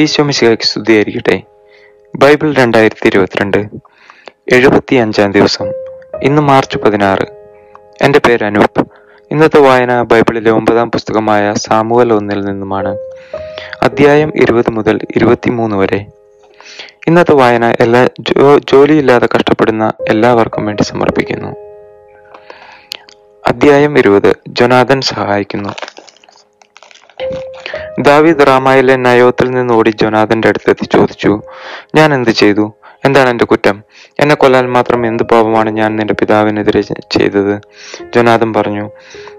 ഈശോ മിശിഹായ്ക്ക് സ്തുതിയായിരിക്കട്ടെ. ബൈബിൾ രണ്ടായിരത്തി ഇരുപത്തിരണ്ട് എഴുപത്തി അഞ്ചാം ദിവസം ഇന്ന് മാർച്ച് പതിനാറ്. എന്റെ പേര് അനൂപ്. ഇന്നത്തെ വായന ബൈബിളിലെ ഒമ്പതാം പുസ്തകമായ സാമുവൽ ഒന്നിൽ നിന്നുമാണ്. അധ്യായം ഇരുപത് മുതൽ ഇരുപത്തിമൂന്ന് വരെ. ഇന്നത്തെ വായന എല്ലാ ജോ ജോലിയില്ലാതെ കഷ്ടപ്പെടുന്ന എല്ലാവർക്കും വേണ്ടി സമർപ്പിക്കുന്നു. അധ്യായം ഇരുപത് ജൊനാഥൻ സഹായിക്കുന്നു. ദാവീദ് റാമായിലെ നയോത്തിൽ നിന്ന് ഓടി ജൊനാഥന്റെ അടുത്തെത്തി ചോദിച്ചു ഞാൻ എന്ത് ചെയ്തു? എന്താണ് എന്റെ കുറ്റം? എന്നെ കൊല്ലാൻ മാത്രം എന്ത് പാപമാണ് ഞാൻ നിന്റെ പിതാവിനെതിരെ ചെയ്തത്? ജൊനാഥൻ പറഞ്ഞു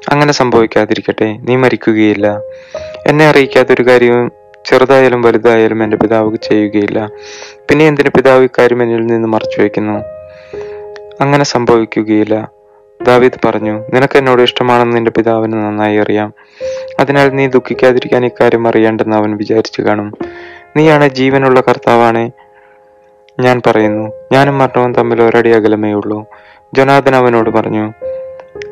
അങ്ങനെ സംഭവിക്കാതിരിക്കട്ടെ നീ മരിക്കുകയില്ല. എന്നെ അറിയിക്കാത്തൊരു കാര്യവും ചെറുതായാലും വലുതായാലും എന്റെ പിതാവ് ചെയ്യുകയില്ല. പിന്നെ എന്തിന് പിതാവ് ഇക്കാര്യം എന്നിൽ നിന്ന് മറച്ചു വയ്ക്കുന്നു? അങ്ങനെ സംഭവിക്കുകയില്ല. ദാവീദ് പറഞ്ഞു നിനക്ക് എന്നോട് ഇഷ്ടമാണെന്ന് നിന്റെ പിതാവിന് നന്നായി അറിയാം. അതിനാൽ നീ ദുഃഖിക്കാതിരിക്കാൻ ഇക്കാര്യം അറിയേണ്ടെന്ന് അവൻ വിചാരിച്ചു കാണും. നീയാണ് ജീവനുള്ള കർത്താവാണ് ഞാൻ പറയുന്നു. ഞാനും മരണവും തമ്മിൽ ഒരടി അകലമേ ഉള്ളൂ. ജൊനാഥൻ അവനോട് പറഞ്ഞു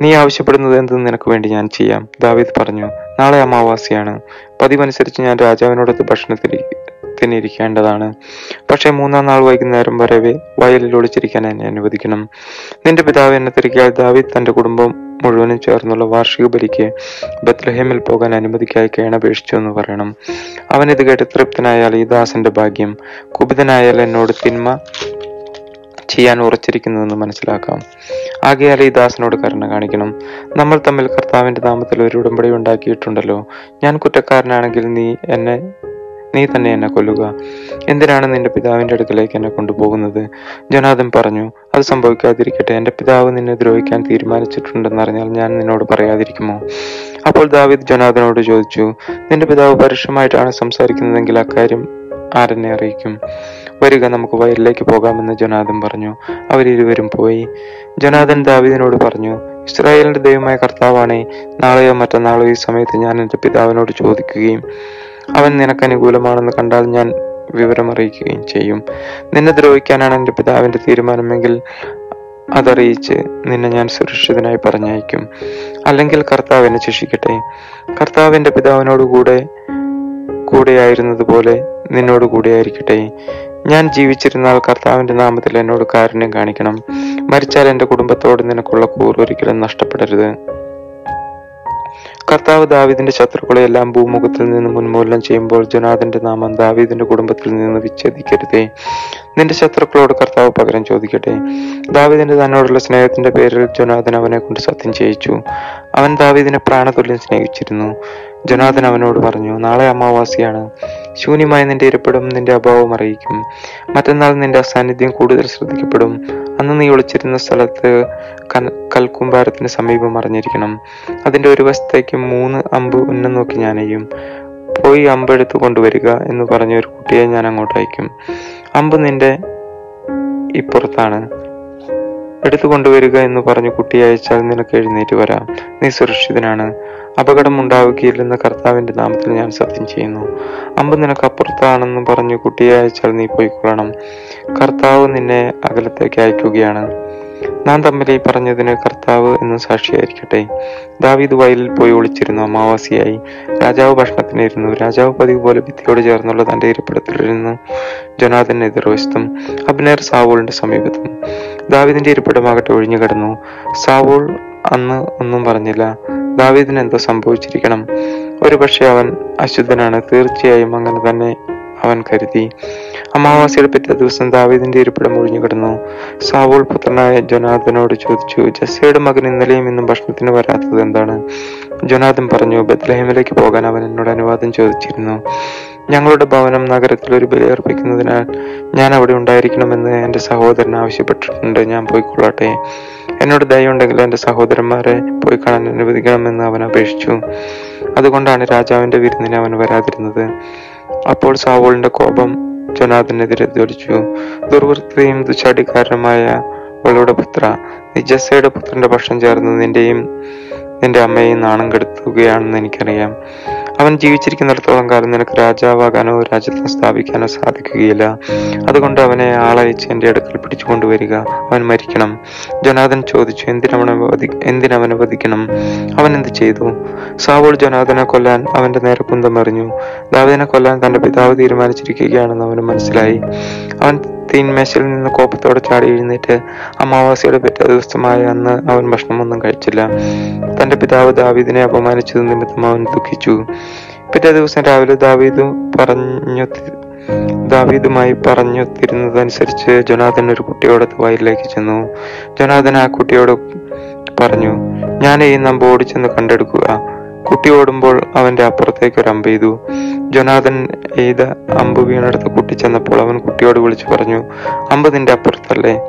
നീ ആവശ്യപ്പെടുന്നത് എന്തെന്ന് നിനക്ക് വേണ്ടി ഞാൻ ചെയ്യാം. ദാവീദ് പറഞ്ഞു നാളെ അമാവാസിയാണ്. പതിവനുസരിച്ച് ഞാൻ രാജാവിനോടൊത്ത് ഭക്ഷണത്തിന് ഇരിക്കേണ്ടതാണ്. പക്ഷേ മൂന്നാം നാൾ വൈകുന്നേരം വരവേ വയലിൽ ഒളിച്ചിരിക്കാൻ എന്നെ അനുവദിക്കണം. നിന്റെ പിതാവ് എന്നെ തിരികെ ദാവീദ് തന്റെ കുടുംബം മുഴുവനും ചേർന്നുള്ള വാർഷിക ബലിക്ക് ബത്ലഹേമിൽ പോകാൻ അനുമതിക്കായി കേണപേക്ഷിച്ചു എന്ന് പറയണം. അവൻ ഇത് കേട്ട് തൃപ്തനായാൽ ഈ ദാസന്റെ ഭാഗ്യം. കുപിതനായാൽ എന്നോട് തിന്മ ചെയ്യാൻ ഉറച്ചിരിക്കുന്നുവെന്ന് മനസ്സിലാക്കാം. ആകയാൽ ഈ ദാസനോട് കരുണ കാണിക്കണം. നമ്മൾ തമ്മിൽ കർത്താവിന്റെ നാമത്തിൽ ഒരു ഉടമ്പടി ഉണ്ടാക്കിയിട്ടുണ്ടല്ലോ. ഞാൻ കുറ്റക്കാരനാണെങ്കിൽ നീ എന്നെ നീ തന്നെ എന്നെ കൊല്ലുക. എന്തിനാണ് നിന്റെ പിതാവിന്റെ അടുക്കലേക്ക് എന്നെ കൊണ്ടുപോകുന്നത്? ജനാദൻ പറഞ്ഞു അത് സംഭവിക്കാതിരിക്കട്ടെ. എന്റെ പിതാവ് നിന്നെ ദ്രോഹിക്കാൻ തീരുമാനിച്ചിട്ടുണ്ടെന്നറിഞ്ഞാൽ ഞാൻ നിന്നോട് പറയാതിരിക്കുമോ? അപ്പോൾ ദാവിദ് ജനാദനോട് ചോദിച്ചു നിന്റെ പിതാവ് പരുഷമായിട്ടാണ് സംസാരിക്കുന്നതെങ്കിൽ അക്കാര്യം ആരെന്നെ അറിയിക്കും? വരിക നമുക്ക് വയലിലേക്ക് പോകാമെന്ന് ജനാദൻ പറഞ്ഞു. അവരിരുവരും പോയി. ജനാദൻ ദാവിദിനോട് പറഞ്ഞു ഇസ്രായേലിന്റെ ദൈവമായ കർത്താവാണേ നാളെയോ മറ്റന്നാളോ ഈ സമയത്ത് ഞാൻ എന്റെ പിതാവിനോട് ചോദിക്കുകയും അവൻ നിനക്ക് അനുകൂലമാണെന്ന് കണ്ടാൽ ഞാൻ വിവരം അറിയിക്കുകയും ചെയ്യും. നിന്നെ ദ്രോഹിക്കാനാണ് എന്റെ പിതാവിന്റെ തീരുമാനമെങ്കിൽ അതറിയിച്ച് നിന്നെ ഞാൻ സുരക്ഷിതനായി പറഞ്ഞയക്കും. അല്ലെങ്കിൽ കർത്താവിനെ ശിക്ഷിക്കട്ടെ. കർത്താവിന്റെ പിതാവിനോട് കൂടെ കൂടെയായിരുന്നത് പോലെ നിന്നോട് കൂടെയായിരിക്കട്ടെ. ഞാൻ ജീവിച്ചിരുന്നാൽ കർത്താവിന്റെ നാമത്തിൽ എന്നോട് കാരുണ്യം കാണിക്കണം. മരിച്ചാൽ എന്റെ കുടുംബത്തോട് നിനക്കുള്ള കൂർ ഒരിക്കലും നഷ്ടപ്പെടരുത്. കർത്താവ് ദാവിദിന്റെ ശത്രുക്കളെ എല്ലാം ഭൂമുഖത്തിൽ നിന്ന് ഉന്മൂലനം ചെയ്യുമ്പോൾ ജനാഥന്റെ നാമം ദാവീദിന്റെ കുടുംബത്തിൽ നിന്ന് വിച്ഛേദിക്കരുതേ. നിന്റെ ശത്രുക്കളോട് കർത്താവ് പകരം ചോദിക്കട്ടെ. ദാവീദിന്റെ തന്നോടുള്ള സ്നേഹത്തിന്റെ പേരിൽ ജനാഥൻ അവനെ കൊണ്ട് സത്യം ചെയ്യിച്ചു. അവൻ ദാവീദിനെ പ്രാണതുല്യം സ്നേഹിച്ചിരുന്നു. ജനാഥൻ അവനോട് പറഞ്ഞു നാളെ അമാവാസിയാണ്. ശൂന്യമായി നിന്റെ ഇരിപ്പിടം നിന്റെ അഭാവം അറിയിക്കും. മറ്റന്നാൾ നിന്റെ അസാന്നിധ്യം കൂടുതൽ ശ്രദ്ധിക്കപ്പെടും. അന്ന് നീ ഒളിച്ചിരുന്ന സ്ഥലത്ത് കൽ കൽക്കുംഭാരത്തിന് സമീപം അറിഞ്ഞിരിക്കണം അതിന്റെ ഒരു വശത്തേക്ക് മൂന്ന് അമ്പ് ഉന്നം നോക്കി ഞാൻ ചെയ്യും പോയി അമ്പ് എടുത്തു കൊണ്ടുവരിക എന്ന് പറഞ്ഞ ഒരു കുട്ടിയെ ഞാൻ അങ്ങോട്ട് അയക്കും അമ്പ് നിന്റെ ഇപ്പുറത്താണ്. എടുത്തു കൊണ്ടുവരിക എന്ന് പറഞ്ഞു കുട്ടിയെ അയച്ചാൽ നിനക്ക് എഴുന്നേറ്റ് വരാം. നീ സുരക്ഷിതനാണ്. അപകടം ഉണ്ടാവുകയില്ലെന്ന് കർത്താവിന്റെ നാമത്തിൽ ഞാൻ സത്യം ചെയ്യുന്നു. അമ്പ് നിനക്ക് അപ്പുറത്താണെന്ന് പറഞ്ഞു കുട്ടിയെ അയച്ചാൽ നീ പോയിക്കൊള്ളണം. കർത്താവ് നിന്നെ അകലത്തേക്ക് അയക്കുകയാണ്. നാം തമ്മിൽ ഈ പറഞ്ഞതിന് കർത്താവ് എന്ന് സാക്ഷിയായിരിക്കട്ടെ. ദാവീദ് വയലിൽ പോയി ഒളിച്ചിരുന്നു. അമാവാസിയായി. രാജാവ് ഭക്ഷണത്തിനിരുന്നു. രാജാവ് പതിവ് പോലെ ഭിത്തിയോട് ചേർന്നുള്ള തന്റെ ഇരിപ്പിടത്തിലിരുന്നു. ജനാഥൻ എതിർവശത്തും അബ്നേർ സാവോളിന്റെ സമീപത്തും. ദാവീദിന്റെ ഇരിപ്പിടമാകട്ടെ ഒഴിഞ്ഞു കിടന്നു. സാവൂൾ അന്ന് ഒന്നും പറഞ്ഞില്ല. ദാവീദിന് എന്തോ സംഭവിച്ചിരിക്കണം. ഒരുപക്ഷെ അവൻ അശുദ്ധനാണ്. തീർച്ചയായും അങ്ങനെ തന്നെ അവൻ കരുതി. അമാവാസിയുടെ പിറ്റേ ദിവസം ദാവീദിന്റെ ഇരിപ്പിടം ഒഴിഞ്ഞു കിടന്നു. സാവൂൾ പുത്രനായ ജൊനാഥനോട് ചോദിച്ചു ജസ്സയുടെ മകൻ ഇന്നലെയും ഇന്നും ഭക്ഷണത്തിന് വരാത്തത് എന്താണ്? ജൊനാഥൻ പറഞ്ഞു ബത്ലഹേമിലേക്ക് പോകാൻ അവൻ എന്നോട് അനുവാദം ചോദിച്ചിരുന്നു. ഞങ്ങളുടെ ഭവനം നഗരത്തിൽ ഒരു ബലി അർപ്പിക്കുന്നതിനാൽ ഞാൻ അവിടെ ഉണ്ടായിരിക്കണമെന്ന് എന്റെ സഹോദരൻ ആവശ്യപ്പെട്ടിട്ടുണ്ട്. ഞാൻ പോയിക്കൊള്ളട്ടെ. എന്നോട് ദയുണ്ടെങ്കിൽ എന്റെ സഹോദരന്മാരെ പോയി കാണാൻ അനുവദിക്കണമെന്ന് അവൻ അപേക്ഷിച്ചു. അതുകൊണ്ടാണ് രാജാവിന്റെ വിരുന്നിന് അവൻ വരാതിരുന്നത്. അപ്പോൾ സാവോളിന്റെ കോപം ജൊനാഥനെതിരെ ജ്വലിച്ചു. ദുർവൃത്തിയും ദുശാടിക്കാരനുമായ അവളുടെ പുത്ര നിജസ്സയുടെ പുത്രന്റെ പക്ഷം ചേർന്ന് നിന്റെയും നിന്റെ അമ്മയെയും നാണം കെടുത്തുകയാണെന്ന് എനിക്കറിയാം. അവൻ ജീവിച്ചിരിക്കുന്നിടത്തോളം കാലം നിനക്ക് രാജാവാകാനോ രാജ്യത്തിന് സ്ഥാപിക്കാനോ സാധിക്കുകയില്ല. അതുകൊണ്ട് അവനെ ആളയച്ച് എന്റെ അടുക്കൽ പിടിച്ചു കൊണ്ടുവരിക. അവൻ മരിക്കണം. ജനാദൻ ചോദിച്ചു എന്തിനവനെ എന്തിനവനെ വധിക്കണം? അവൻ എന്ത് ചെയ്തു? സാവോൾ ജനാദനെ കൊല്ലാൻ അവന്റെ നേരെ കുന്തം കുന്തമെറിഞ്ഞു ദാവിദിനെ കൊല്ലാൻ തന്റെ പിതാവ് തീരുമാനിച്ചിരിക്കുകയാണെന്ന് അവന് മനസ്സിലായി. അവൻ തീന്മേശയിൽ നിന്ന് കോപത്തോടെ ചാടി എഴുന്നേറ്റ് അമാവാസിയുടെ പിറ്റേ ദിവസമായ അന്ന് അവൻ ഭക്ഷണമൊന്നും കഴിച്ചില്ല. തന്റെ പിതാവ് ദാവീദിനെ അപമാനിച്ചത് നിമിത്തം അവൻ ദുഃഖിച്ചു. പിറ്റേ ദിവസം രാവിലെ ദാവീദ് പറഞ്ഞു ദാവീദുമായി പറഞ്ഞൊത്തിരുന്നതനുസരിച്ച് ജൊനാഥൻ ഒരു കുട്ടിയോടത്ത് വയലിലേക്ക് ചെന്നു. ജൊനാഥൻ ആ കുട്ടിയോട് പറഞ്ഞു ഞാൻ ഈ നമ്പ് ഓടിച്ചെന്ന് കണ്ടെടുക്കുക. കുട്ടി ഓടുമ്പോൾ അവന്റെ അപ്പുറത്തേക്ക് ഒരു അമ്പ് ചെയ്തു. ജൊനാഥൻ എയ്ത അമ്പ് വീണെടുത്ത് കുട്ടി ചെന്നപ്പോൾ അവൻ കുട്ടിയോട് വിളിച്ചു പറഞ്ഞു അമ്പ് നിന്റെ അപ്പുറത്തല്ലേ?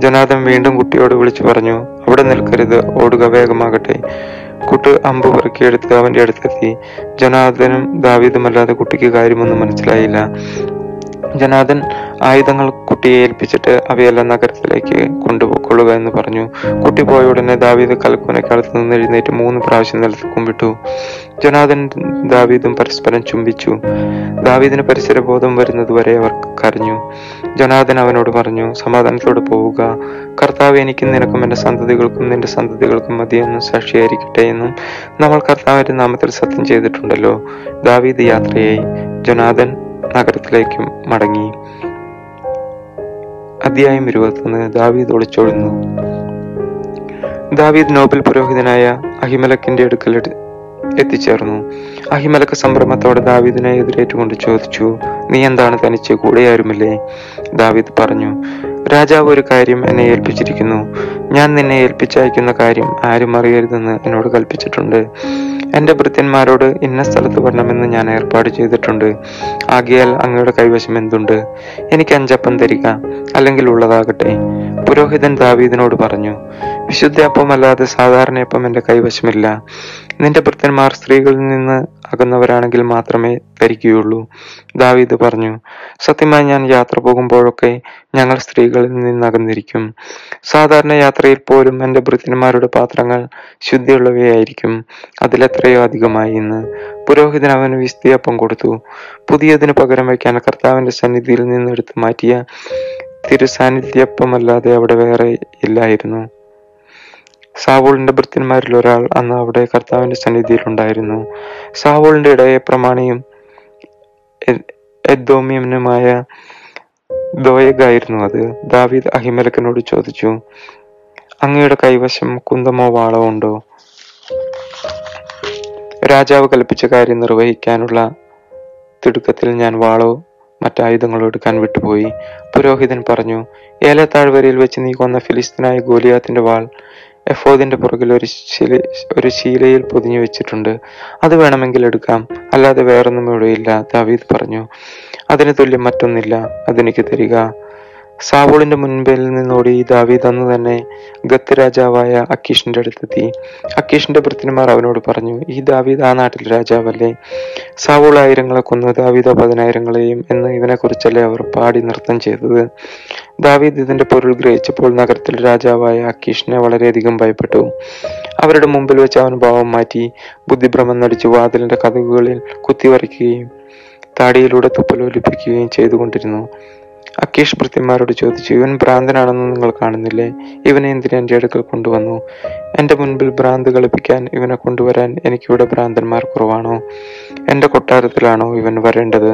ജൊനാഥൻ വീണ്ടും കുട്ടിയോട് വിളിച്ചു പറഞ്ഞു അവിടെ നിൽക്കരുത് ഓടുക വേഗമാകട്ടെ. കുട്ടി അമ്പ് പെറുക്കിയെടുത്ത് അവന്റെ അടുത്തെത്തി. ജനാഥനും ദാവീദുമല്ലാതെ കുട്ടിക്ക് കാര്യമൊന്നും മനസ്സിലായില്ല. ജനാഥൻ ആയുധങ്ങൾ കുട്ടിയെ ഏൽപ്പിച്ചിട്ട് അവയെല്ലാം നഗരത്തിലേക്ക് കൊണ്ടുപോയിക്കൊള്ളുക എന്ന് പറഞ്ഞു. കുട്ടി പോയ ഉടനെ ദാവീദ് കൽക്കൂനക്കാലത്ത് നിന്ന് എഴുന്നേറ്റ് മൂന്ന് പ്രാവശ്യം നിലത്ത് കുമ്പിട്ടു ജനാദൻ ദാവീദും പരസ്പരം ചുംബിച്ചു. ദാവീദിന് പരിസരബോധം വരുന്നതുവരെ അവർ കരഞ്ഞു. ജനാദൻ അവനോട് പറഞ്ഞു സമാധാനത്തോടെ പോവുക. കർത്താവ് എനിക്കും നിനക്കും എന്റെ സന്തതികൾക്കും നിന്റെ സന്തതികൾക്കും മതിയെന്നും സാക്ഷിയായിരിക്കട്ടെ എന്നും നമ്മൾ കർത്താവിന്റെ നാമത്തിൽ സത്യം ചെയ്തിട്ടുണ്ടല്ലോ. ദാവീദ് യാത്രയായി. ജനാഥൻ നഗരത്തിലേക്ക് മടങ്ങി. അധ്യായം ഇരുപത്തൊന്ന് ദാവീദ് ഒളിച്ചോടുന്നു. ദാവീദ് നോബൽ പുരോഹിതനായ അഹിമലക്കിന്റെ അടുക്കൽ എത്തിച്ചേർന്നു. അഹിമലക്ക സംഭ്രമത്തോടെ ദാവീദിനെ എതിരേറ്റുകൊണ്ട് ചോദിച്ചു നീ എന്താണ് തനിച്ച് കൂടെയാരുമില്ലേ ദാവീദ് പറഞ്ഞു രാജാവ് ഒരു കാര്യം എന്നെ ഏൽപ്പിച്ചിരിക്കുന്നു. ഞാൻ നിന്നെ ഏൽപ്പിച്ചയക്കുന്ന കാര്യം ആരും അറിയരുതെന്ന് എന്നോട് കൽപ്പിച്ചിട്ടുണ്ട്. എന്റെ ഭൃത്യന്മാരോട് ഇന്ന സ്ഥലത്ത് വരണമെന്ന് ഞാൻ ഏർപ്പാട് ചെയ്തിട്ടുണ്ട്. ആകിയാൽ അങ്ങയുടെ കൈവശം എന്തുണ്ട്? എനിക്ക് അഞ്ചപ്പം തരിക അല്ലെങ്കിൽ ഉള്ളതാകട്ടെ. പുരോഹിതൻ ദാവീദിനോട് പറഞ്ഞു വിശുദ്ധയപ്പമല്ലാതെ സാധാരണയപ്പം എന്റെ കൈവശമില്ല. നിന്റെ ഭൃത്യന്മാർ സ്ത്രീകളിൽ നിന്ന് അകന്നവരാണെങ്കിൽ മാത്രമേ ധരിക്കുകയുള്ളൂ. ദാവീദ് പറഞ്ഞു സത്യമായി ഞാൻ യാത്ര പോകുമ്പോഴൊക്കെ ഞങ്ങൾ സ്ത്രീകളിൽ നിന്ന് അകന്നിരിക്കും. സാധാരണ യാത്രയിൽ പോലും എന്റെ ഭൃത്യന്മാരുടെ പാത്രങ്ങൾ ശുദ്ധിയുള്ളവയായിരിക്കും. അതിലെത്രയോ അധികമായി ഇന്ന്. പുരോഹിതൻ അവന് വിസ്തീയപ്പം കൊടുത്തു. പുതിയതിന് പകരം വയ്ക്കാൻ കർത്താവിന്റെ സന്നിധിയിൽ നിന്ന് എടുത്തു മാറ്റിയ തിരുസാന്നിധ്യപ്പമല്ലാതെ അവിടെ വേറെ ഇല്ലായിരുന്നു. സാവൂളിന്റെ ഭൃത്യന്മാരിൽ ഒരാൾ അന്ന് അവിടെ കർത്താവിന്റെ സന്നിധിയിൽ ഉണ്ടായിരുന്നു. സാവോളിന്റെ ഇടയെ പ്രമാണിയും എദ്ദോമിയനുമായ ദോയഗായിരുന്നു അത്. ദാവീദ് അഹിമലക്കനോട് ചോദിച്ചു അങ്ങയുടെ കൈവശം കുന്തമോ വാളോ ഉണ്ടോ? രാജാവ് കൽപ്പിച്ച കാര്യം നിർവഹിക്കാനുള്ള തിടുക്കത്തിൽ ഞാൻ വാളോ മറ്റായുധങ്ങളോ എടുക്കാൻ വിട്ടുപോയി. പുരോഹിതൻ പറഞ്ഞു ഏല താഴ്വരയിൽ വെച്ച് നീ കൊന്ന ഫിലിസ്തീനായ ഗോലിയാത്തിന്റെ വാൾ എഫോദിന്റെ പുറകിൽ ഒരു ശില ഒരു ശീലയിൽ പൊതിഞ്ഞു വെച്ചിട്ടുണ്ട്. അത് വേണമെങ്കിൽ എടുക്കാം. അല്ലാതെ വേറൊന്നും ഇവിടെയില്ല. ദാവീദ് പറഞ്ഞു അതിന് തുല്യം മറ്റൊന്നില്ല. അതെനിക്ക് തരിക. സാവൂളിന്റെ മുൻപിൽ നിന്നോടി ദാവീദ് അന്ന് തന്നെ ഗത്ത് രാജാവായ അക്കീഷിന്റെ അടുത്തെത്തി. അക്കീഷിന്റെ ഭൃത്യന്മാർ അവനോട് പറഞ്ഞു ഈ ദാവീദ് ആ നാട്ടിലെ രാജാവല്ലേ? സാവോൾ ആയിരങ്ങളെ കൊന്നു ദാവീദ പതിനായിരങ്ങളെയും എന്ന് ഇവനെ കുറിച്ചല്ലേ അവർ പാടി നൃത്തം ചെയ്തത്? ദാവീദ് ഇതിന്റെ പൊരുൾ ഗ്രഹിച്ചപ്പോൾ നഗരത്തിലെ രാജാവായ അക്കീഷിനെ വളരെയധികം ഭയപ്പെട്ടു. അവരുടെ മുമ്പിൽ വെച്ച് അവൻ ഭാവം മാറ്റി ബുദ്ധിഭ്രമം നടിച്ചു വാതിലിന്റെ കഥകുകളിൽ കുത്തിവറിക്കുകയും താടിയിലൂടെ തുപ്പലോലിപ്പിക്കുകയും ചെയ്തുകൊണ്ടിരുന്നു. അക്കീഷ് ഭൃത്യന്മാരോട് ചോദിച്ചു ഇവൻ ഭ്രാന്തനാണെന്ന് നിങ്ങൾ കാണുന്നില്ലേ? ഇവനെ എന്തിന് എന്റെ അടുക്കൽ കൊണ്ടുവന്നു? എന്റെ മുൻപിൽ ഭ്രാന്ത് കളിപ്പിക്കാൻ ഇവനെ കൊണ്ടുവരാൻ എനിക്കിവിടെ ഭ്രാന്തന്മാർ കുറവാണോ? എന്റെ കൊട്ടാരത്തിലാണോ ഇവൻ വരേണ്ടത്?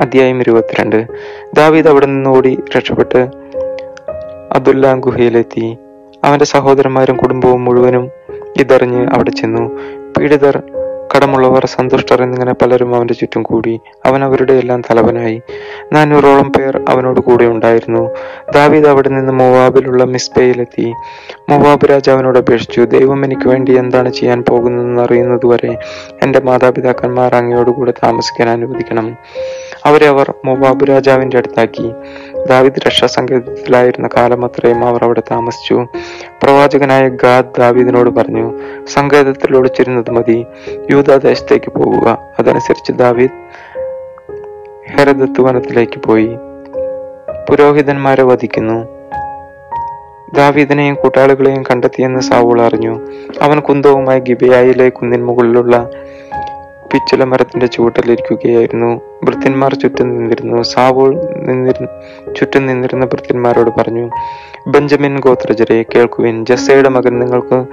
അധ്യായം ഇരുപത്തിരണ്ട്. ദാവീദ് അവിടെ നിന്ന് ഓടി രക്ഷപ്പെട്ട് അബ്ദുല്ല ഗുഹയിലെത്തി. അവന്റെ സഹോദരന്മാരും കുടുംബവും മുഴുവനും ഇതറിഞ്ഞ് അവിടെ ചെന്നു. പീഡിതർ കടമുള്ളവർ സന്തുഷ്ടർ എന്നിങ്ങനെ പലരും അവന്റെ ചുറ്റും കൂടി. അവൻ അവരുടെ എല്ലാം തലവനായി. നാനൂറോളം പേർ അവനോട് കൂടെ ഉണ്ടായിരുന്നു. ദാവീദ് അവിടെ നിന്ന് മൊവാബിലുള്ള മിസ്ബയിലെത്തി മൊവാബ് രാജാവിനോട് അപേക്ഷിച്ചു ദൈവം എനിക്ക് വേണ്ടി എന്താണ് ചെയ്യാൻ പോകുന്നതെന്ന് അറിയുന്നതുവരെ എന്റെ മാതാപിതാക്കന്മാർ അങ്ങയോടുകൂടെ താമസിക്കാൻ അനുവദിക്കണം. അവരെ അവർ മൊവാബ് രാജാവിന്റെ അടുത്താക്കി. ദാവീദ് രക്ഷാസങ്കേതത്തിലായിരുന്ന കാലം അത്രയും അവർ അവിടെ താമസിച്ചു. പ്രവാചകനായ ഗാദ് ദാവീദിനോട് പറഞ്ഞു സങ്കേതത്തിൽ ഒളിച്ചിരുന്നത് മതി യൂതാദേശത്തേക്ക് പോവുക അതനുസരിച്ച് ദാവീദ് ഹെരദത്ത് വനത്തിലേക്ക് പോയി. പുരോഹിതന്മാരെ വധിക്കുന്നു. ദാവീദിനെയും കൂട്ടാളികളെയും കണ്ടെത്തിയെന്ന് സാവൂൾ അറിഞ്ഞു. അവൻ കുന്തവുമായി ഗിബയായിലെ കുന്നിൻ മുകളിലുള്ള പിച്ചുല മരത്തിന്റെ ചുവട്ടിലിരിക്കുകയായിരുന്നു. ഭൃത്യന്മാർ ചുറ്റും നിന്നിരുന്നു. സാവോൾ നിന്നിരു ചുറ്റും നിന്നിരുന്ന ഭൃത്യന്മാരോട് പറഞ്ഞു ബെഞ്ചമിൻ ഗോത്രജരെ കേൾക്കുവിൻ. ജസ്സയുടെ മകൻ നിങ്ങൾക്ക്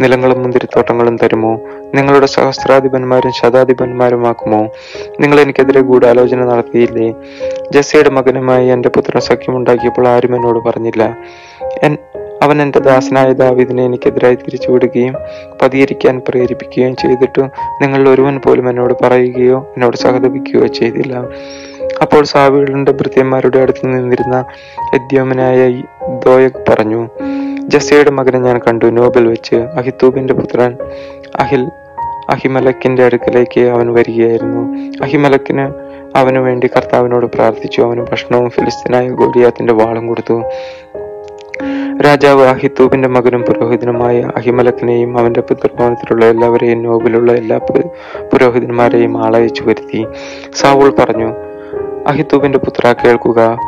നിലങ്ങളും മുന്തിരിത്തോട്ടങ്ങളും തരുമോ? നിങ്ങളുടെ സഹസ്രാധിപന്മാരും ശതാധിപന്മാരുമാക്കുമോ? നിങ്ങൾ എനിക്കെതിരെ ഗൂഢാലോചന നടത്തിയില്ലേ? ജസ്സയുടെ മകനുമായി എന്റെ പുത്രൻ സഖ്യമുണ്ടാക്കിയപ്പോൾ ആരും എന്നോട് പറഞ്ഞില്ല. അവൻ എന്റെ ദാസനായ ദാവീദിനെ എനിക്കെതിരായി തിരിച്ചുവിടുകയും പതിയിരിക്കാൻ പ്രേരിപ്പിക്കുകയും ചെയ്തിട്ടും നിങ്ങൾ ഒരുവൻ പോലും എന്നോട് പറയുകയോ എന്നോട് സഹതപിക്കുകയോ ചെയ്തില്ല. അപ്പോൾ സാവികളുടെ ഭൃത്യന്മാരുടെ അടുത്ത് നിന്നിരുന്ന യദ്യോമനായ ദോയക് പറഞ്ഞു ജസയുടെ മകനെ ഞാൻ കണ്ടു. നോബൽ വെച്ച് അഹിത്തൂബിന്റെ പുത്രൻ അഹിൽ അഹിമലക്കിന്റെ അടുക്കലേക്ക് അവൻ വരികയായിരുന്നു. അഹിമലക്കിന് അവനു വേണ്ടി കർത്താവിനോട് പ്രാർത്ഥിച്ചു. അവന് ഭക്ഷണവും ഫിലിസ്തീനായ ഗോലിയാത്തിന്റെ വാളും കൊടുത്തു. രാജാവ് അഹിത്തൂബിന്റെ മകനും പുരോഹിതനുമായ അഹിമലക്കിനെയും അവന്റെ പിതൃഭവനത്തിലുള്ള എല്ലാവരെയും നോബിലുള്ള എല്ലാ പുരോഹിതന്മാരെയും ആളയച്ചു വരുത്തി. സാവൂൾ പറഞ്ഞു അഹിത്തൂബിന്റെ പുത്ര കേൾക്കുക.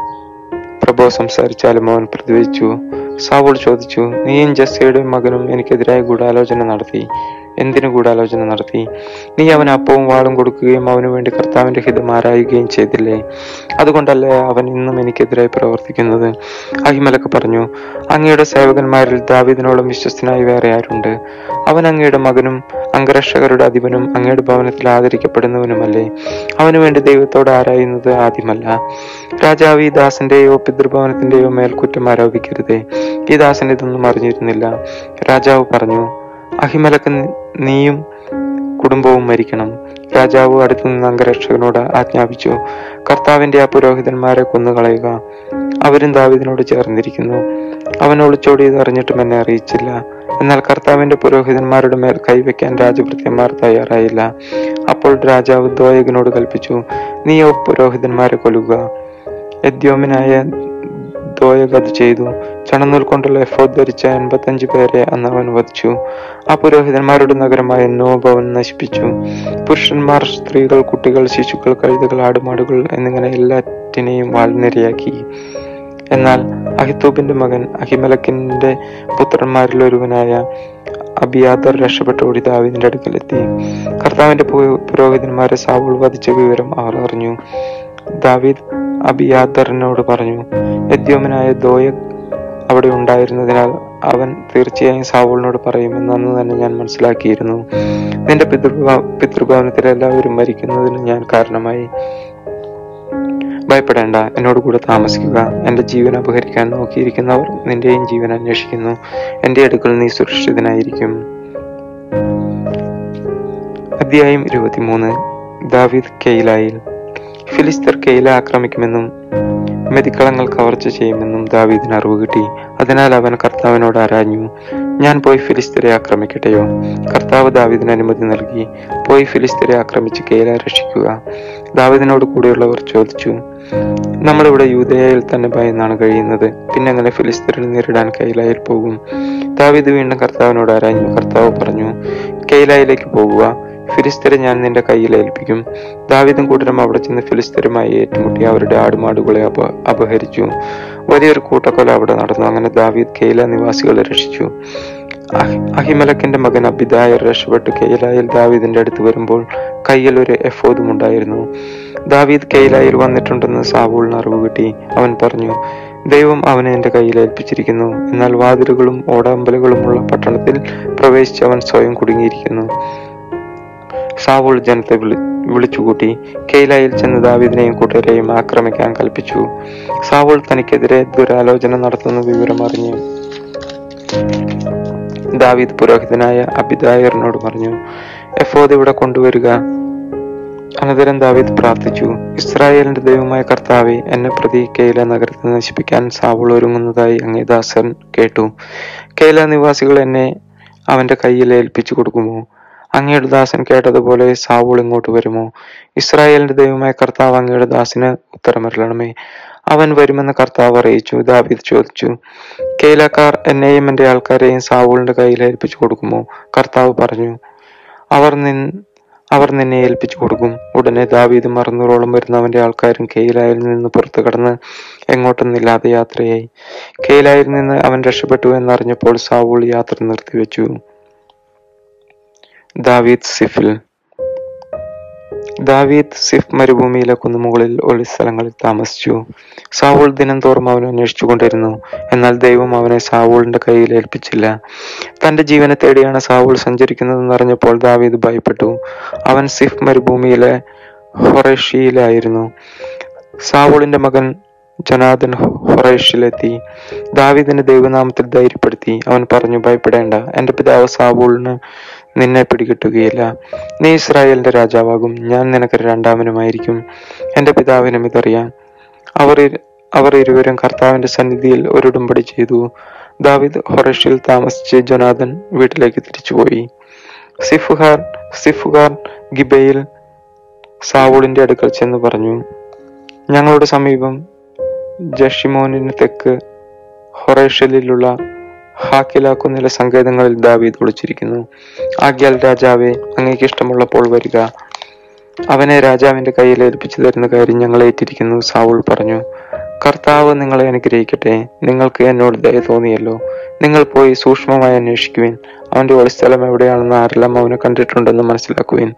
പ്രഭോ സംസാരിച്ചാലും അവൻ പ്രതിവചിച്ചു സാവൂൾ ചോദിച്ചു നീയും ജസ്സയുടെ മകനും എനിക്കെതിരായ ഗൂഢാലോചന നടത്തി. എന്തിനു ഗൂഢാലോചന നടത്തി? നീ അവൻ അപ്പവും വാളും കൊടുക്കുകയും അവനു വേണ്ടി കർത്താവിന്റെ ഹിതം ആരായുകയും ചെയ്തില്ലേ? അതുകൊണ്ടല്ലേ അവൻ ഇന്നും എനിക്കെതിരായി പ്രവർത്തിക്കുന്നത്? അഹിമലക്ക് പറഞ്ഞു അങ്ങയുടെ സേവകന്മാരിൽ ദാവിദിനോളം വിശ്വസ്തനായി വേറെ ആരുണ്ട്? അവൻ അങ്ങയുടെ മകനും അംഗരക്ഷകരുടെ അധിപനും അങ്ങയുടെ ഭവനത്തിൽ ആദരിക്കപ്പെടുന്നവനുമല്ലേ? അവനു വേണ്ടി ദൈവത്തോട് ആരായുന്നത് ആദ്യമല്ല. രാജാവ് ഈ ദാസന്റെയോ പിതൃഭവനത്തിന്റെയോ മേൽ കുറ്റം ആരോപിക്കരുതേ. ഈ ദാസൻ ഇതൊന്നും അറിഞ്ഞിരുന്നില്ല. രാജാവ് പറഞ്ഞു അഹിമലക്ക് നീയും കുടുംബവും മരിക്കണം. രാജാവ് അടുത്തുനിന്ന് അംഗരക്ഷകനോട് ആജ്ഞാപിച്ചു കർത്താവിന്റെ ആ പുരോഹിതന്മാരെ കൊന്നുകളയുക. അവരും ദാവിദിനോട് ചേർന്നിരിക്കുന്നു. അവൻ ഒളിച്ചോടിയത് അറിഞ്ഞിട്ടും എന്നെ അറിയിച്ചില്ല. എന്നാൽ കർത്താവിന്റെ പുരോഹിതന്മാരുടെ മേൽ കൈവയ്ക്കാൻ രാജഭൃത്യന്മാർ തയ്യാറായില്ല. അപ്പോൾ രാജാവ് ദോയകനോട് കൽപ്പിച്ചു നീയോ പുരോഹിതന്മാരെ കൊല്ലുക. എദ്യോമിനായ ദോയക് അത് ചെയ്തു. ചണനൂൽ കൊണ്ടുള്ള എഫോദ് ധരിച്ച എൺപത്തഞ്ച് പേരെ അന്ന് അവൻ വധിച്ചു. ആ പുരോഹിതന്മാരുടെ നഗരമായ നോബ് അവൻ നശിപ്പിച്ചു. പുരുഷന്മാർ സ്ത്രീകൾ കുട്ടികൾ ശിശുക്കൾ കഴുതുകൾ ആടുമാടുകൾ എന്നിങ്ങനെ എല്ലാറ്റിനെയും വാൾനിരയാക്കി എന്നാൽ അഹിത്തൂബിന്റെ മകൻ അഹിമലക്കിന്റെ പുത്രന്മാരിൽ ഒരുവനായ അബിയാദർ രക്ഷപ്പെട്ടോടി ദാവീദിന്റെ അടുക്കലെത്തി. കർത്താവിന്റെ പുരോഹിതന്മാരെ സാവൂൾ വധിച്ച വിവരം അവർ അറിഞ്ഞു. ദാവീദ് അബിയാദറിനോട് പറഞ്ഞു എദ്യോമനായ ദോയക് അവിടെ ഉണ്ടായിരുന്നതിനാൽ അവൻ തീർച്ചയായും സാവൂളിനോട് പറയുമെന്ന് അന്ന് തന്നെ ഞാൻ മനസ്സിലാക്കിയിരുന്നു. നിന്റെ പിതൃഭവ പിതൃഭവനത്തിൽ എല്ലാവരും മരിക്കുന്നതിന് ഞാൻ കാരണമായി. ഭയപ്പെടേണ്ട എന്നോട് കൂടെ താമസിക്കുക. എന്റെ ജീവൻ അപഹരിക്കാൻ നോക്കിയിരിക്കുന്നവർ നിന്റെയും ജീവൻ അന്വേഷിക്കുന്നു. എന്റെ അടുക്കൽ നീ സുരക്ഷിതനായിരിക്കും. അധ്യായം ഇരുപത്തിമൂന്ന്. ദാവിദ് കെയിലായിൽ. ഫിലിസ്തർ കെയില ആക്രമിക്കുമെന്നും മെതിക്കളങ്ങൾ കവർച്ച ചെയ്യുമെന്നും ദാവീദിന് അറിവ് കിട്ടി. അതിനാൽ അവൻ കർത്താവിനോട് ആരാഞ്ഞു ഞാൻ പോയി ഫിലിസ്തരെ ആക്രമിക്കട്ടെയോ? കർത്താവ് ദാവീദിന് അനുമതി നൽകി പോയി ഫിലിസ്തരെ ആക്രമിച്ച് കെയില രക്ഷിക്കുക. ദാവീദിനോട് കൂടെയുള്ളവർ ചോദിച്ചു നമ്മളിവിടെ യൂതയായിൽ തന്നെ ഭയന്നാണ് കഴിയുന്നത്. പിന്നെ അങ്ങനെ ഫിലിസ്തരിൽ നേരിടാൻ കൈലായിൽ പോകും? ദാവീദ് വീണ്ടും കർത്താവിനോട് ആരാഞ്ഞു. കർത്താവ് പറഞ്ഞു കെയിലായിലേക്ക് പോകുക. ഫിലിസ്തരെ ഞാൻ നിന്റെ കയ്യിൽ ഏൽപ്പിക്കും. ദാവിദും കൂട്ടരും അവിടെ ചെന്ന് ഫിലിസ്തരുമായി ഏറ്റുമുട്ടി അവരുടെ ആടുമാടുകളെ അപ അപഹരിച്ചു. വലിയൊരു കൂട്ടക്കൊല അവിടെ നടന്നു. അങ്ങനെ ദാവീദ് കെയില നിവാസികളെ രക്ഷിച്ചു. അഹി- അഹിമലക്കിന്റെ മകൻ അബിദായർ രക്ഷപ്പെട്ട്. കെയിലായിൽ ദാവീദിന്റെ അടുത്ത് വരുമ്പോൾ കയ്യിൽ ഒരു എഫോദും ഉണ്ടായിരുന്നു. ദാവീദ് കെയിലായിൽ വന്നിട്ടുണ്ടെന്ന് സാവൂളിന് അറിവ് കിട്ടി. അവൻ പറഞ്ഞു ദൈവം അവനെ എന്റെ കയ്യിൽ ഏൽപ്പിച്ചിരിക്കുന്നു. എന്നാൽ വാതിലുകളും ഓടാമ്പലുകളുമുള്ള പട്ടണത്തിൽ പ്രവേശിച്ച് അവൻ സ്വയം കുടുങ്ങിയിരിക്കുന്നു. സാവൂൾ ജനത്തെ വിളി വിളിച്ചുകൂട്ടി. കെയിലായിൽ ചെന്ന് ദാവീദിനെയും കൂട്ടരെയും ആക്രമിക്കാൻ കൽപ്പിച്ചു. സാവോൾ തനിക്കെതിരെ ദുരാലോചന നടത്തുന്ന വിവരം അറിഞ്ഞു. ദാവീദ് പുരോഹിതനായ അബിദായറിനോട് പറഞ്ഞു എഫോദ് ഇവിടെ കൊണ്ടുവരിക. അനന്തരം ദാവീദ് പ്രാർത്ഥിച്ചു ഇസ്രായേലിന്റെ ദൈവമായ കർത്താവെ എന്നെ പ്രതി കെയില നഗരത്തെ നശിപ്പിക്കാൻ സാവൂൾ ഒരുങ്ങുന്നതായി അങ്ങേദാസൻ കേട്ടു. കെയില നിവാസികൾ എന്നെ അവന്റെ കയ്യിൽ ഏൽപ്പിച്ചു കൊടുക്കുമോ? അങ്ങയുടെ ദാസൻ കേട്ടതുപോലെ സാവൂൾ ഇങ്ങോട്ട് വരുമോ? ഇസ്രായേലിന്റെ ദൈവമായ കർത്താവ് അങ്ങയുടെ ദാസിന് ഉത്തരമരളണമേ. അവൻ വരുമെന്ന് കർത്താവ് അറിയിച്ചു. ദാവീദ് ചോദിച്ചു കേലക്കാർ എന്നെയും എന്റെ ആൾക്കാരെയും സാവൂളിന്റെ കയ്യിൽ ഏൽപ്പിച്ചു കൊടുക്കുമോ? കർത്താവ് പറഞ്ഞു അവർ നിൻ അവർ നിന്നെ ഏൽപ്പിച്ചു കൊടുക്കും. ഉടനെ ദാവീദ് മറന്നൂറോളം വരുന്ന അവന്റെ ആൾക്കാരും കെയിലായിൽ നിന്ന് പുറത്തു കടന്ന് എങ്ങോട്ടെന്നില്ലാതെ യാത്രയായി. കെയിലായിൽ നിന്ന് അവൻ രക്ഷപ്പെട്ടു എന്നറിഞ്ഞപ്പോൾ സാവൂൾ യാത്ര നിർത്തിവെച്ചു. ദാവീദ് സിഫിൽ. ദാവീദ് സിഫ് മരുഭൂമിയിലെ കുന്നുമുകളിൽ ഒളി സ്ഥലങ്ങളിൽ താമസിച്ചു. സാവൂൾ ദിനംതോറും അവനെ അന്വേഷിച്ചുകൊണ്ടിരുന്നു എന്നാൽ ദൈവം അവനെ സാവൂളിന്റെ കയ്യിൽ ഏൽപ്പിച്ചില്ല. തന്റെ ജീവനെ തേടിയാണ് സാവൂൾ സഞ്ചരിക്കുന്നതെന്ന് അറിഞ്ഞപ്പോൾ ദാവീദ് ഭയപ്പെട്ടു. അവൻ സിഫ് മരുഭൂമിയിലെ ഹൊറേഷ്യയിലായിരുന്നു സാവൂളിന്റെ മകൻ ജനാദൻ ഹൊറേഷിലെത്തി. ദാവീദിനെ ദൈവനാമത്തിൽ ധൈര്യപ്പെടുത്തി. അവൻ പറഞ്ഞു ഭയപ്പെടേണ്ട. എന്റെ പിതാവ് സാവൂളിന് നിന്നെ പിടികിട്ടുകയില്ല. നീ ഇസ്രായേലിന്റെ രാജാവാകും. ഞാൻ നിനക്ക് രണ്ടാമനുമായിരിക്കും. എന്റെ പിതാവിനും ഇതറിയാം. അവർ അവർ ഇരുവരും കർത്താവിന്റെ സന്നിധിയിൽ ഒരു ഉടമ്പടി ചെയ്തു. ദാവിദ് ഹൊറഷിൽ താമസിച്ച് ജൊനാഥൻ വീട്ടിലേക്ക് തിരിച്ചുപോയി. സിഫുഹാർ സിഫുഹാർ ഗിബയിൽ സാവൂളിന്റെ അടുക്കൽ ചെന്ന് പറഞ്ഞു ഞങ്ങളുടെ സമീപം ജഷിമോനിന് തെക്ക് ഹൊറേഷലിലുള്ള ഹാക്കിലാക്കുന്നിലെ സങ്കേതങ്ങളിൽ ദാവീദ് ഒളിച്ചിരിക്കുന്നു. ആഗ്യാൽ രാജാവെ അങ്ങേക്ക് ഇഷ്ടമുള്ളപ്പോൾ വരിക. അവനെ രാജാവിന്റെ കയ്യിൽ ഏൽപ്പിച്ചു തരുന്ന കാര്യം ഞങ്ങൾ ഏറ്റിരിക്കുന്നു സാവുൾ പറഞ്ഞു. കർത്താവ് നിങ്ങളെ അനുഗ്രഹിക്കട്ടെ. നിങ്ങൾക്ക് എന്നോട് ദയ തോന്നിയല്ലോ. നിങ്ങൾ പോയി സൂക്ഷ്മമായി അന്വേഷിക്കുവിൻ. അവന്റെ ഒളിസ്ഥലം എവിടെയാണെന്ന് ആരെല്ലാം അവനെ കണ്ടിട്ടുണ്ടെന്ന് മനസ്സിലാക്കുവിൻ.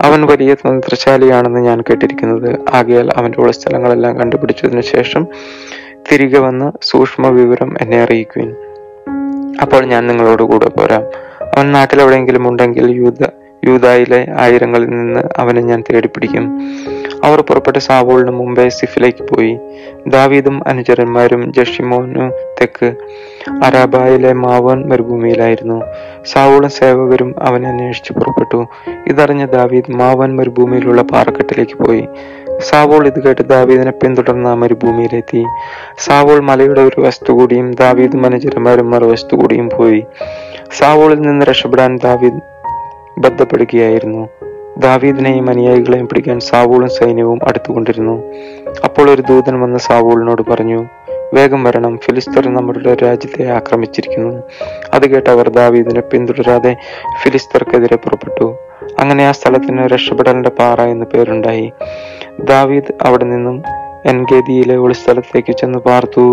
അവൻ വലിയ തന്ത്രശാലിയാണെന്ന് ഞാൻ കേട്ടിരിക്കുന്നത്. ആകയാൽ അവന്റെ ഒളിസ്ഥലങ്ങളെല്ലാം കണ്ടുപിടിച്ചതിനു ശേഷം തിരികെ വന്ന് സൂക്ഷ്മ വിവരം എന്നെ അറിയിക്കുവിൻ. അപ്പോൾ ഞാൻ നിങ്ങളോട് കൂടെ പോരാം. അവൻ നാട്ടിലെവിടെയെങ്കിലും ഉണ്ടെങ്കിൽ യൂത യൂതായിലെ ആയിരങ്ങളിൽ നിന്ന് അവനെ ഞാൻ തേടിപ്പിടിക്കും. അവർ പുറപ്പെട്ട സാവോളിന് മുമ്പേ സിഫിലേക്ക് പോയി. ദാവീദും അനുചരന്മാരും ജഷിമോനു തെക്ക് അരാബായിലെ മാവൻ മരുഭൂമിയിലായിരുന്നു. സാവോളും സേവകരും അവനെ അന്വേഷിച്ച് പുറപ്പെട്ടു. ഇതറിഞ്ഞ ദാവീദ് മാവൻ മരുഭൂമിയിലുള്ള പാറക്കെട്ടിലേക്ക് പോയി. സാവൂൾ ഇത് കേട്ട് ദാവീദിനെ പിന്തുടർന്ന മരുഭൂമിയിലെത്തി സാവോൾ മലയുടെ ഒരു വസ്തു കൂടിയും ദാവീദ് അനുചരന്മാരും മറുവസ്തു കൂടിയും പോയി. സാവോളിൽ നിന്ന് രക്ഷപ്പെടാൻ ദാവീദ് ബന്ധപ്പെടുകയായിരുന്നു ദാവീദിനെയും അനുയായികളെയും പിടിക്കാൻ സാവോളും സൈന്യവും അടുത്തുകൊണ്ടിരുന്നു. അപ്പോൾ ഒരു ദൂതൻ വന്ന് സാവോളിനോട് പറഞ്ഞു വേഗം വരണം ഫിലിസ്തർ നമ്മുടെ രാജ്യത്തെ ആക്രമിച്ചിരിക്കുന്നു. അത് കേട്ട് അവർ ദാവീദിനെ പിന്തുടരാതെ ഫിലിസ്തർക്കെതിരെ പുറപ്പെട്ടു. അങ്ങനെ ആ സ്ഥലത്തിന് രക്ഷപ്പെടലിന്റെ പാറ എന്ന് പേരുണ്ടായി. ദാവീദ് അവിടെ നിന്നും എൻഗേദിയിലെ ഒളിസ്ഥലത്തേക്ക് ചെന്ന് പാർത്തു.